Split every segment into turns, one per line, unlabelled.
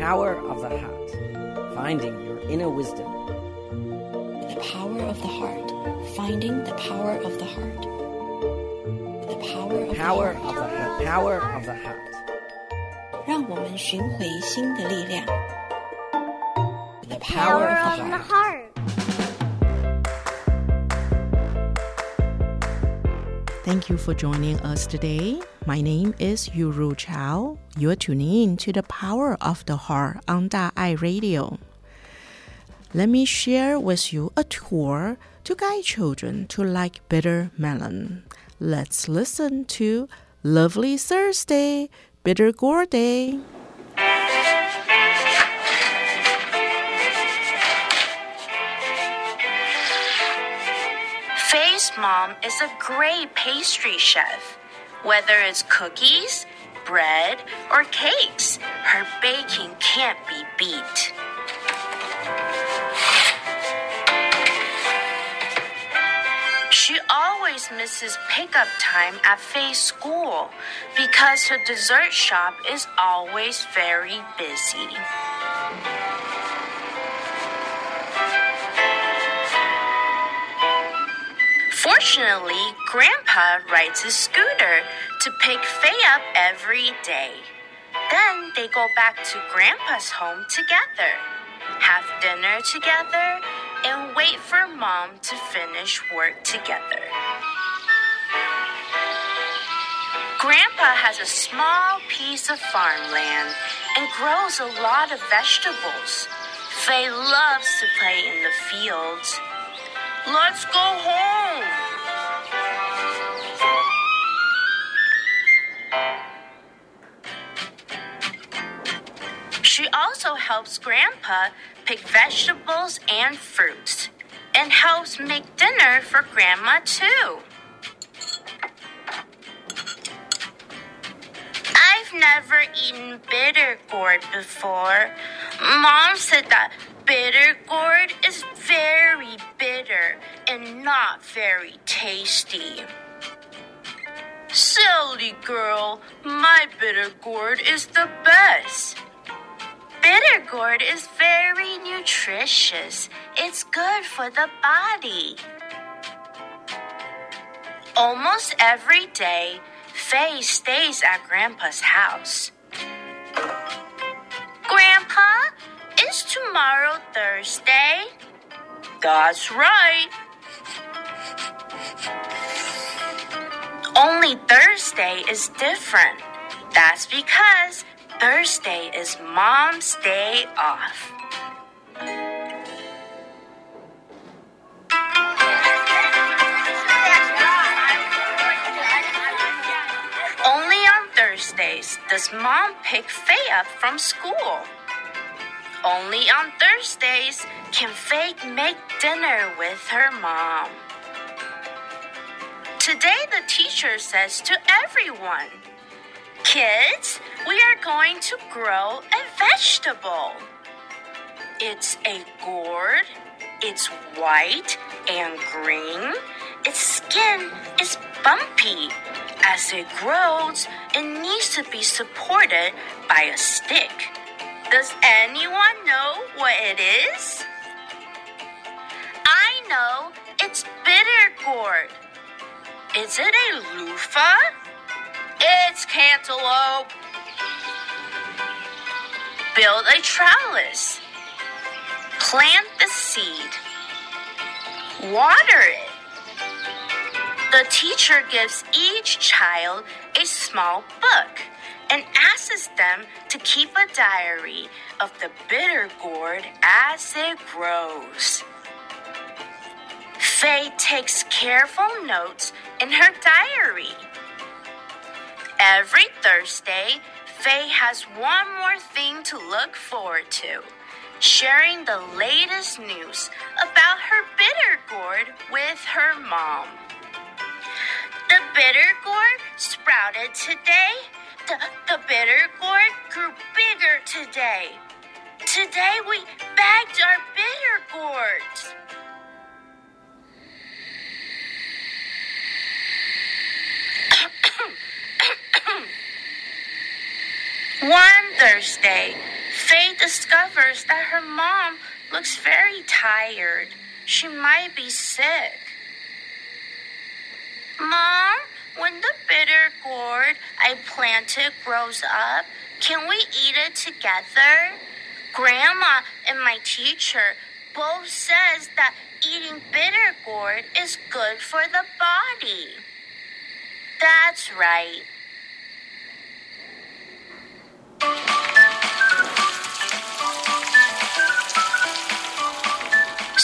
power of the heart, finding your inner wisdom.
The power of the heart, finding the power of the heart. The power of
Power
the
of
heart.
the heart. Power of the heart.
让我们寻回心的力量。The
Power
power
of
of
the
the heart.
heart.
Thank you for joining us today. My name is Yuru Chao. You're tuning in to the Power of the Heart on Da Ai Radio. Let me share with you a tour to guide children to like bitter melon. Let's listen to Lovely Thursday, Bitter Gourd Day.
Faye's mom is a great pastry chef. Whether it's cookies, bread, or cakes, her baking can't be beat. She always misses pickup time at Faye's school because her dessert shop is always very busy. Fortunately, Grandpa rides his scooter to pick Faye up every day. Then they go back to Grandpa's home together, have dinner together, and wait for Mom to finish work together. Grandpa has a small piece of farmland and grows a lot of vegetables. Faye loves to play in the fields. Let's go home. She also helps Grandpa pick vegetables and fruits and helps make dinner for Grandma too. I've never eaten bitter gourd before. Mom said that bitter gourd is very bitter and not very tasty. Silly girl, my bitter gourd is the best. Bitter gourd is very nutritious. It's good for the body. Almost every day, Faye stays at Grandpa's house. Grandpa, is tomorrow Thursday? That's right. Only Thursday is different. That's because Thursday is Mom's day off. Only on Thursdays does Mom pick Faye up from school. Only on Thursdays can Faye make dinner with her mom. Today, the teacher says to everyone, Kids, we are going to grow a vegetable. It's a gourd. It's white and green. Its skin is bumpy. As it grows, it needs to be supported by a stick. Does anyone know what it is? I know. It's bitter gourd. Is it a loofah? It's cantaloupe. Build a trellis. Plant the seed. Water it. The teacher gives each child a small book and asks them to keep a diary of the bitter gourd as it grows. Faye takes careful notes in her diary. Every Thursday, Faye has one more thing to look forward to sharing the latest news about her bitter gourd with her mom. The bitter gourd sprouted today. The, the bitter gourd grew bigger today. Today we bagged our bitter gourds. One Thursday, Faye discovers that her mom looks very tired. She might be sick. Mom, when the bitter gourd I planted grows up, can we eat it together? Grandma and my teacher both says that eating bitter gourd is good for the body. That's right.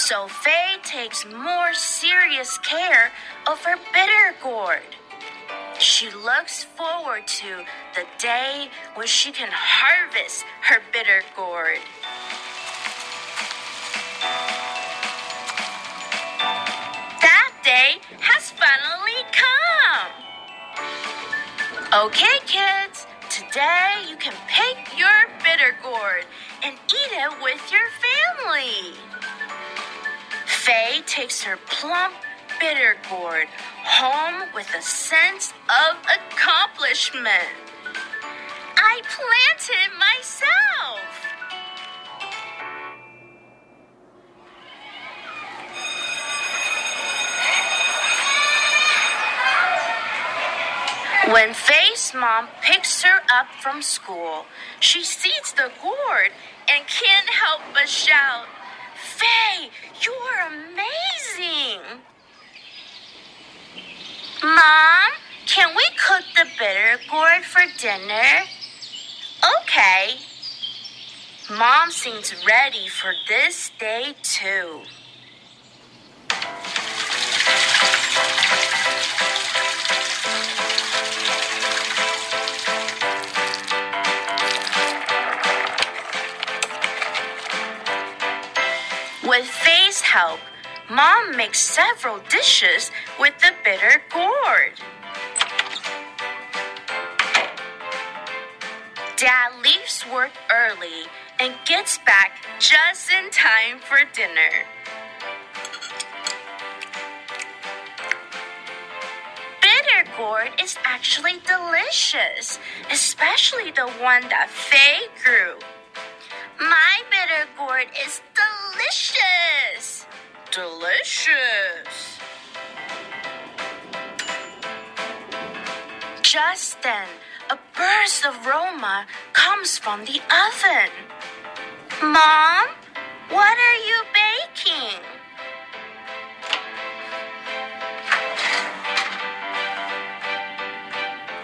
So Faye takes more serious care of her bitter gourd. She looks forward to the day when she can harvest her bitter gourd. That day has finally come. Okay, kids, today you can pick your bitter gourd and eat it with your family. Faye takes her plump bitter gourd home with a sense of accomplishment. I planted myself. When Faye's mom picks her up from school, she sees the gourd and can't help but shout, Faye, you're amazing! Mom, can we cook the bitter gourd for dinner? Okay. Mom seems ready for this day too. Faye's help, Mom makes several dishes with the bitter gourd. Dad leaves work early and gets back just in time for dinner. Bitter gourd is actually delicious, especially the one that Faye grew. My bitter gourd is delicious. Delicious. Just then, a burst of aroma comes from the oven. Mom, what are you baking?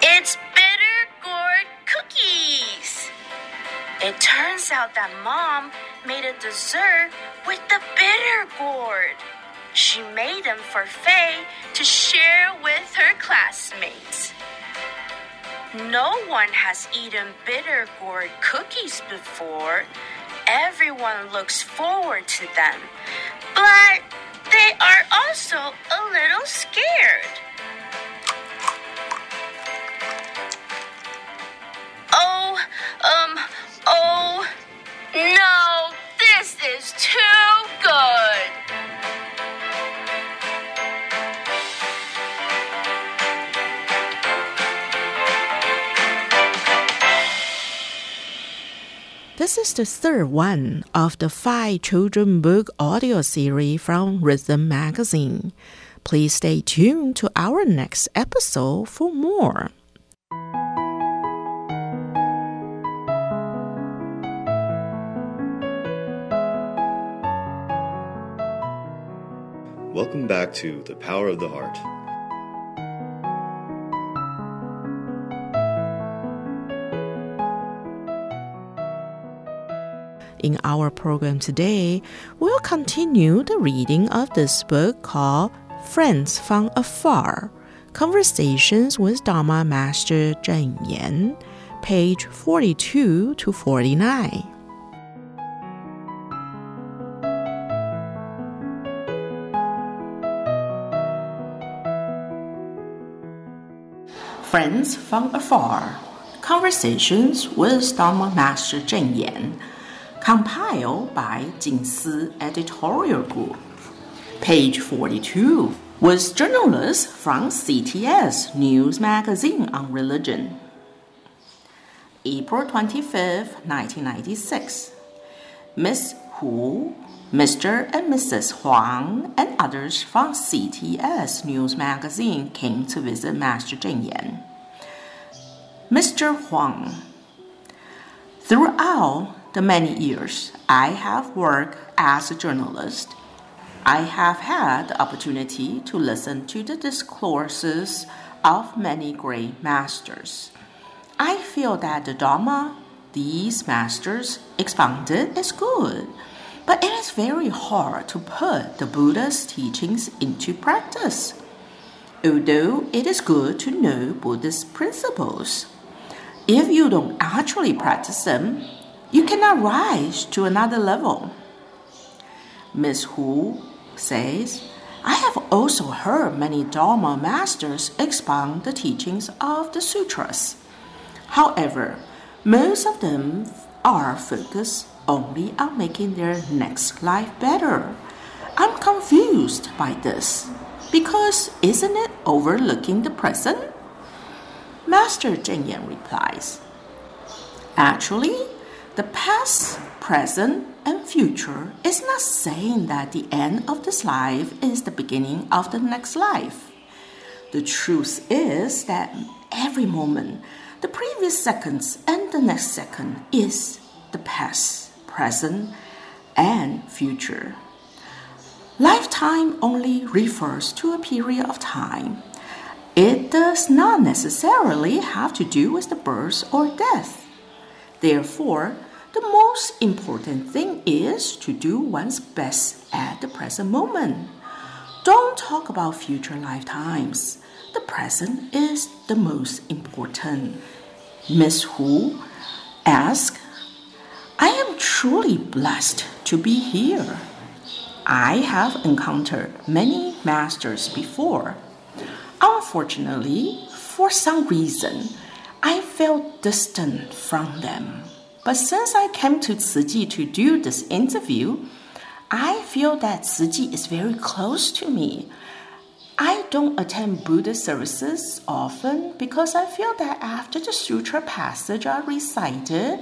It's bitter gourd cookies. It turns out that mom made a dessert with the bitter gourd. She made them for Faye to share with her classmates. No one has eaten bitter gourd cookies before. Everyone looks forward to them, but they are also a little scared. This is
the third one of the five children book audio series from Rhythm Magazine. Please stay tuned to our next episode for more.
Welcome back to The Power of the Heart.
In our program today, we'll continue the reading of this book called Friends from Afar Conversations with Dharma Master Cheng Yen, page 42 to 49. Friends from Afar Conversations with Dharma Master Cheng Yen, compiled by Jingsi Editorial Group. Page 42 with journalists from CTS News Magazine on Religion. April 25, 1996. Miss Hu, Mr. and Mrs. Huang, and others from CTS News Magazine came to visit Master Cheng Yen. Mr. Huang, throughout the many years I have worked as a journalist, I have had the opportunity to listen to the discourses of many great masters. I feel that the Dharma these masters expounded is good, but it is very hard to put the Buddha's teachings into practice. Although it is good to know Buddhist principles, if you don't actually practice them, you cannot rise to another level. Ms. Hu says, I have also heard many Dharma masters expound the teachings of the sutras. However, most of them are focused only on making their next life better. I'm confused by this because isn't it overlooking the present? Master Cheng Yen replies, Actually, the past, present, and future is not saying that the end of this life is the beginning of the next life. The truth is that every moment, the previous seconds and the next second is the past, present, and future. Lifetime only refers to a period of time. It does not necessarily have to do with the birth or death. Therefore, the most important thing is to do one's best at the present moment. Don't talk about future lifetimes. The present is the most important. Miss Hu asked, I am truly blessed to be here. I have encountered many masters before. Unfortunately, for some reason, I felt distant from them. But since I came to Tzu to do this interview, I feel that Tzu is very close to me. I don't attend Buddha services often because I feel that after the sutra passage are recited,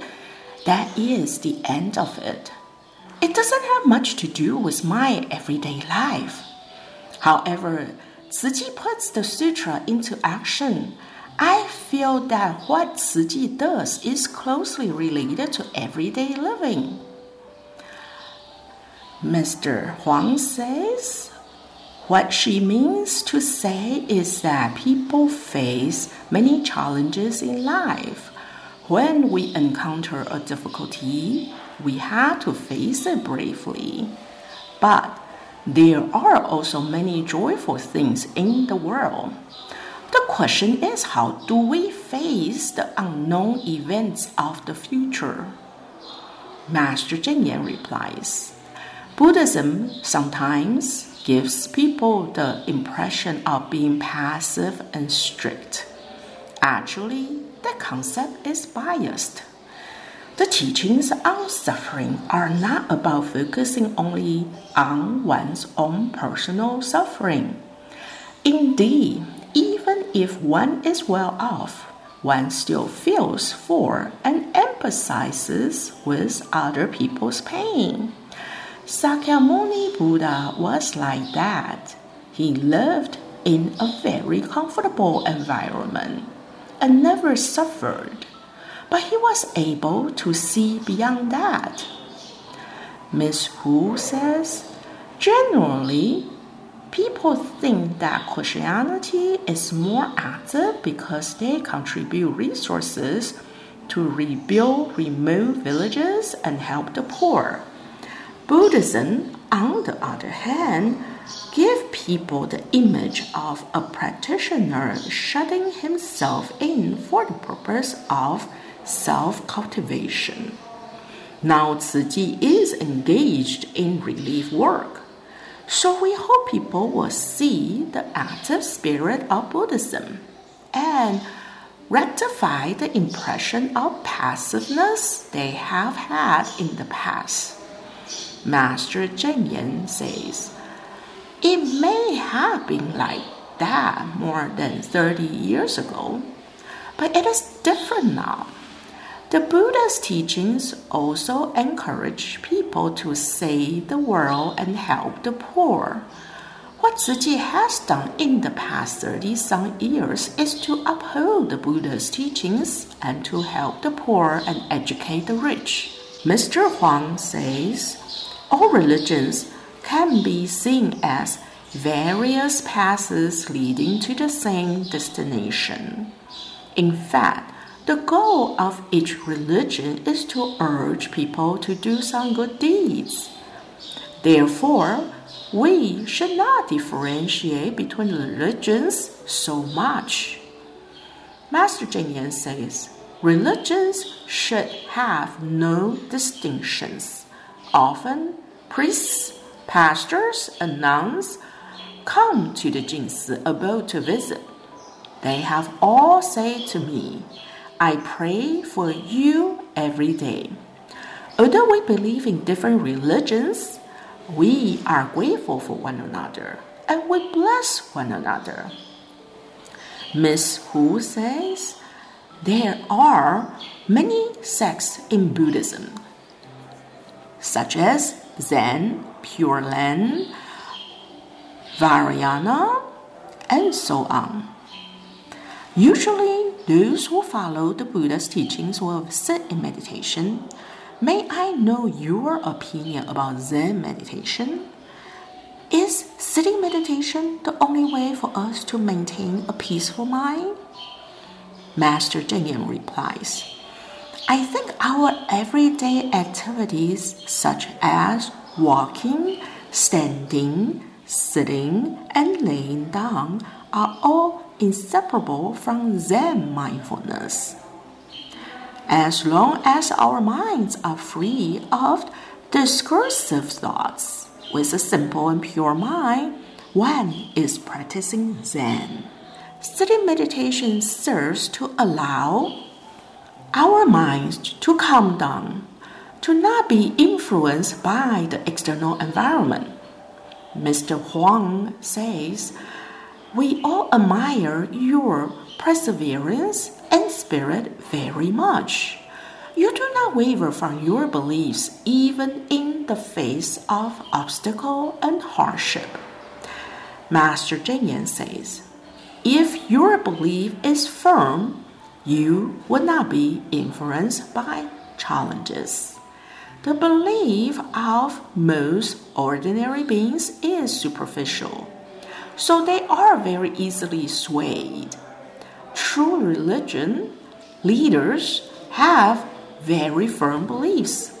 that is the end of it. It doesn't have much to do with my everyday life. However, Tzu puts the sutra into action I feel that what Tzu does is closely related to everyday living. Mr. Huang says, what she means to say is that people face many challenges in life. When we encounter a difficulty, we have to face it bravely. But there are also many joyful things in the world. The question is how do we face the unknown events of the future? Master Cheng Yen replies Buddhism sometimes gives people the impression of being passive and strict. Actually, that concept is biased. The teachings on suffering are not about focusing only on one's own personal suffering. Indeed, even if one is well off, one still feels for and empathizes with other people's pain. Sakyamuni Buddha was like that. He lived in a very comfortable environment and never suffered, but he was able to see beyond that. Miss Hu says, generally, People think that Christianity is more active because they contribute resources to rebuild remote villages and help the poor. Buddhism, on the other hand, give people the image of a practitioner shutting himself in for the purpose of self cultivation. Now Tzu is engaged in relief work. So we hope people will see the active spirit of Buddhism and rectify the impression of passiveness they have had in the past. Master Cheng Yen says, It may have been like that more than 30 years ago, but it is different now. The Buddha's teachings also encourage people to save the world and help the poor. What Tzu has done in the past 30 some years is to uphold the Buddha's teachings and to help the poor and educate the rich. Mr. Huang says all religions can be seen as various paths leading to the same destination. In fact, the goal of each religion is to urge people to do some good deeds. Therefore, we should not differentiate between religions so much. Master Cheng Yen says religions should have no distinctions. Often, priests, pastors, and nuns come to the Jingsi abode to visit. They have all said to me, I pray for you every day. Although we believe in different religions, we are grateful for one another and we bless one another. Miss Hu says there are many sects in Buddhism, such as Zen, Pure Land, Vajrayana, and so on. Usually, those who follow the Buddha's teachings will sit in meditation May I know your opinion about Zen meditation? Is sitting meditation the only way for us to maintain a peaceful mind? Master Cheng Yen replies, I think our everyday activities such as walking, standing, sitting, and laying down are all inseparable from Zen mindfulness. As long as our minds are free of discursive thoughts, with a simple and pure mind, one is practicing Zen. Sitting meditation serves to allow our minds to calm down, to not be influenced by the external environment. Mr. Huang says, We all admire your perseverance and spirit very much. You do not waver from your beliefs even in the face of obstacle and hardship. Master Cheng Yen says, if your belief is firm, you will not be influenced by challenges. The belief of most ordinary beings is superficial, so they are very easily swayed true religion, leaders have very firm beliefs.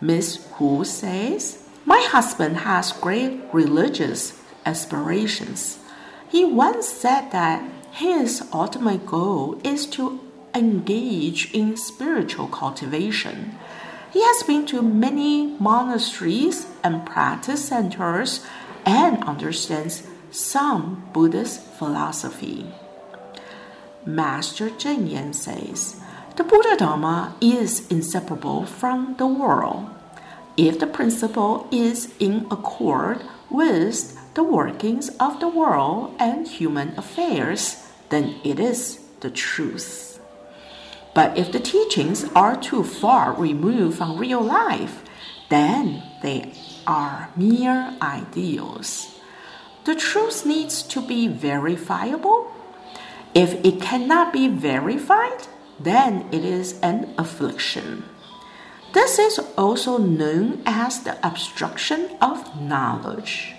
Miss Hu says, My husband has great religious aspirations. He once said that his ultimate goal is to engage in spiritual cultivation. He has been to many monasteries and practice centers and understands some Buddhist philosophy. Master Cheng Yen says, the Buddha Dharma is inseparable from the world. If the principle is in accord with the workings of the world and human affairs, then it is the truth. But if the teachings are too far removed from real life, then they are mere ideals. The truth needs to be verifiable if it cannot be verified, then it is an affliction. This is also known as the obstruction of knowledge,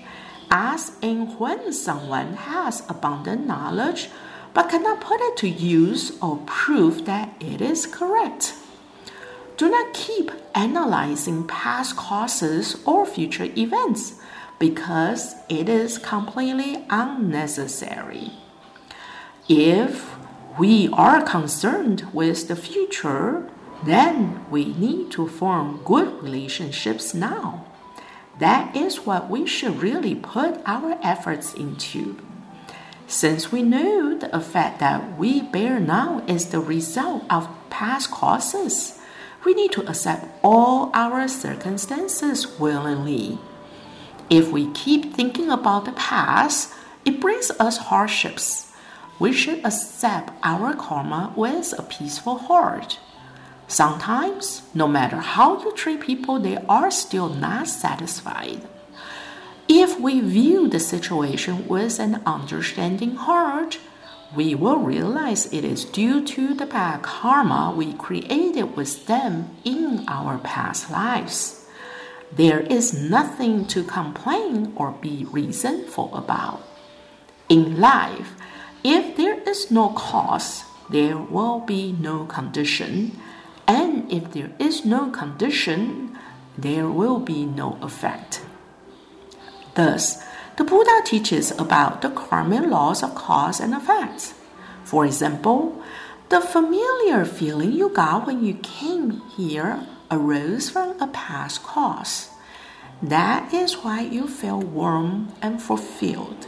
as in when someone has abundant knowledge but cannot put it to use or prove that it is correct. Do not keep analyzing past causes or future events because it is completely unnecessary. If we are concerned with the future, then we need to form good relationships now. That is what we should really put our efforts into. Since we know the effect that we bear now is the result of past causes, we need to accept all our circumstances willingly. If we keep thinking about the past, it brings us hardships we should accept our karma with a peaceful heart. Sometimes, no matter how you treat people, they are still not satisfied. If we view the situation with an understanding heart, we will realize it is due to the bad karma we created with them in our past lives. There is nothing to complain or be resentful about. In life, if there is no cause, there will be no condition, and if there is no condition, there will be no effect. Thus, the Buddha teaches about the karmic laws of cause and effects. For example, the familiar feeling you got when you came here arose from a past cause. That is why you feel warm and fulfilled.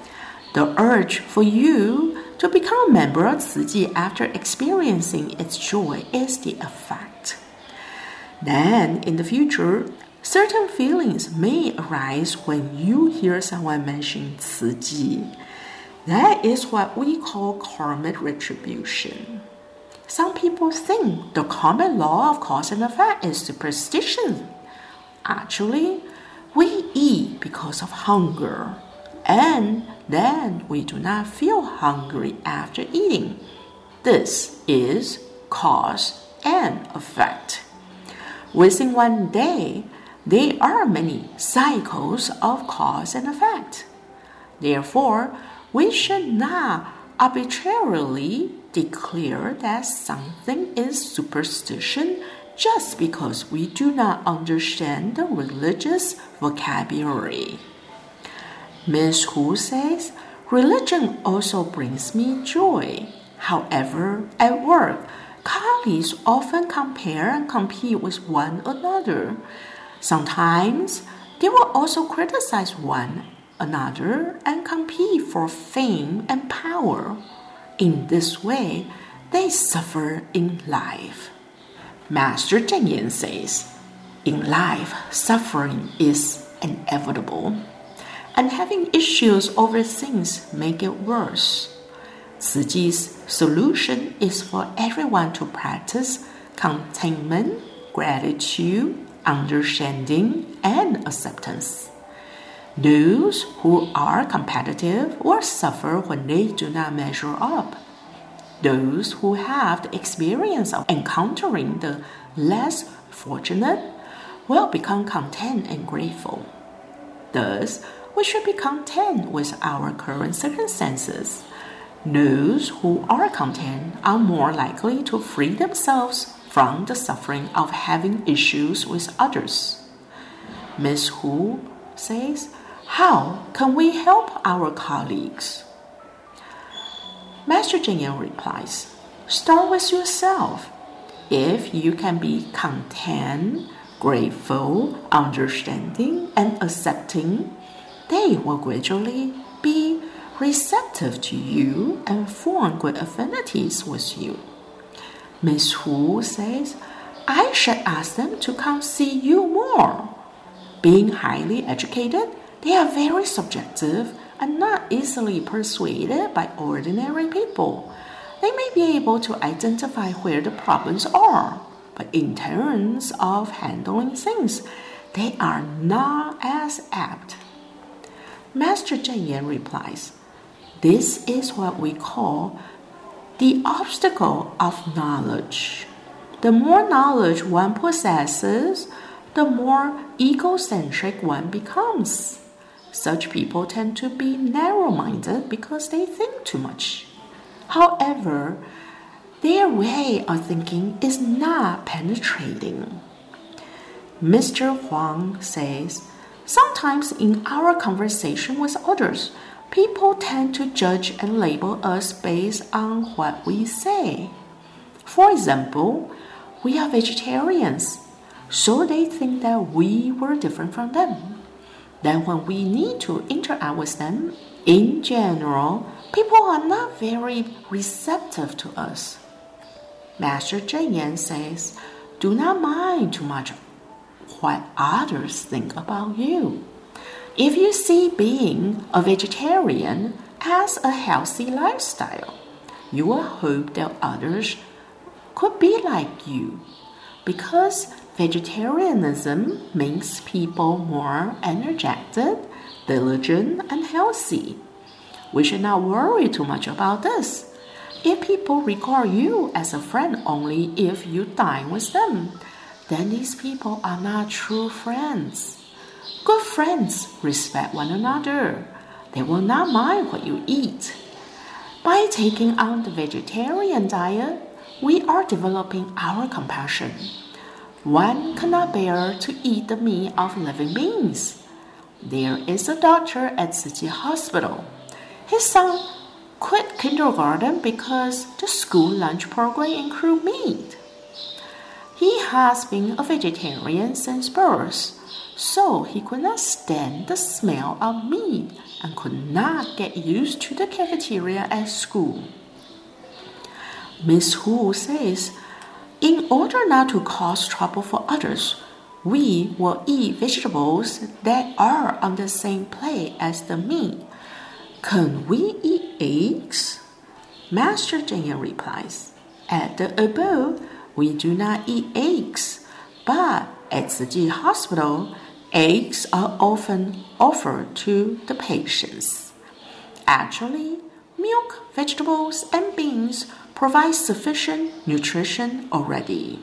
The urge for you to become a member of Chi after experiencing its joy is the effect. Then, in the future, certain feelings may arise when you hear someone mention Chi. That is what we call karmic retribution. Some people think the common law of cause and effect is superstition. Actually, we eat because of hunger, and then we do not feel hungry after eating. This is cause and effect. Within one day, there are many cycles of cause and effect. Therefore, we should not arbitrarily declare that something is superstition just because we do not understand the religious vocabulary. Ms. Hu says, Religion also brings me joy. However, at work, colleagues often compare and compete with one another. Sometimes they will also criticize one another and compete for fame and power. In this way, they suffer in life. Master Cheng Yen says, In life, suffering is inevitable and having issues over things make it worse. Chi's solution is for everyone to practice containment, gratitude, understanding, and acceptance. Those who are competitive or suffer when they do not measure up. Those who have the experience of encountering the less fortunate will become content and grateful. Thus, we should be content with our current circumstances. Those who are content are more likely to free themselves from the suffering of having issues with others. Ms. Hu says, How can we help our colleagues? Master Cheng replies, Start with yourself. If you can be content, grateful, understanding, and accepting, they will gradually be receptive to you and form good affinities with you. Miss Hu says, I should ask them to come see you more. Being highly educated, they are very subjective and not easily persuaded by ordinary people. They may be able to identify where the problems are, but in terms of handling things, they are not as apt. Master Cheng Yen replies, This is what we call the obstacle of knowledge. The more knowledge one possesses, the more egocentric one becomes. Such people tend to be narrow minded because they think too much. However, their way of thinking is not penetrating. Mr. Huang says, Sometimes in our conversation with others, people tend to judge and label us based on what we say. For example, we are vegetarians, so they think that we were different from them. Then, when we need to interact with them, in general, people are not very receptive to us. Master Cheng Yen says, Do not mind too much what others think about you. If you see being a vegetarian as a healthy lifestyle, you will hope that others could be like you. because vegetarianism makes people more energetic, diligent, and healthy. We should not worry too much about this. If people regard you as a friend only if you dine with them, then these people are not true friends. Good friends respect one another. They will not mind what you eat. By taking on the vegetarian diet, we are developing our compassion. One cannot bear to eat the meat of living beings. There is a doctor at City Hospital. His son quit kindergarten because the school lunch program included meat. He has been a vegetarian since birth, so he could not stand the smell of meat and could not get used to the cafeteria at school. Miss Hu says, in order not to cause trouble for others, we will eat vegetables that are on the same plate as the meat. Can we eat eggs? Master Cheng replies, At the abode, we do not eat eggs, but at Chi Hospital, eggs are often offered to the patients. Actually, milk, vegetables, and beans provide sufficient nutrition already.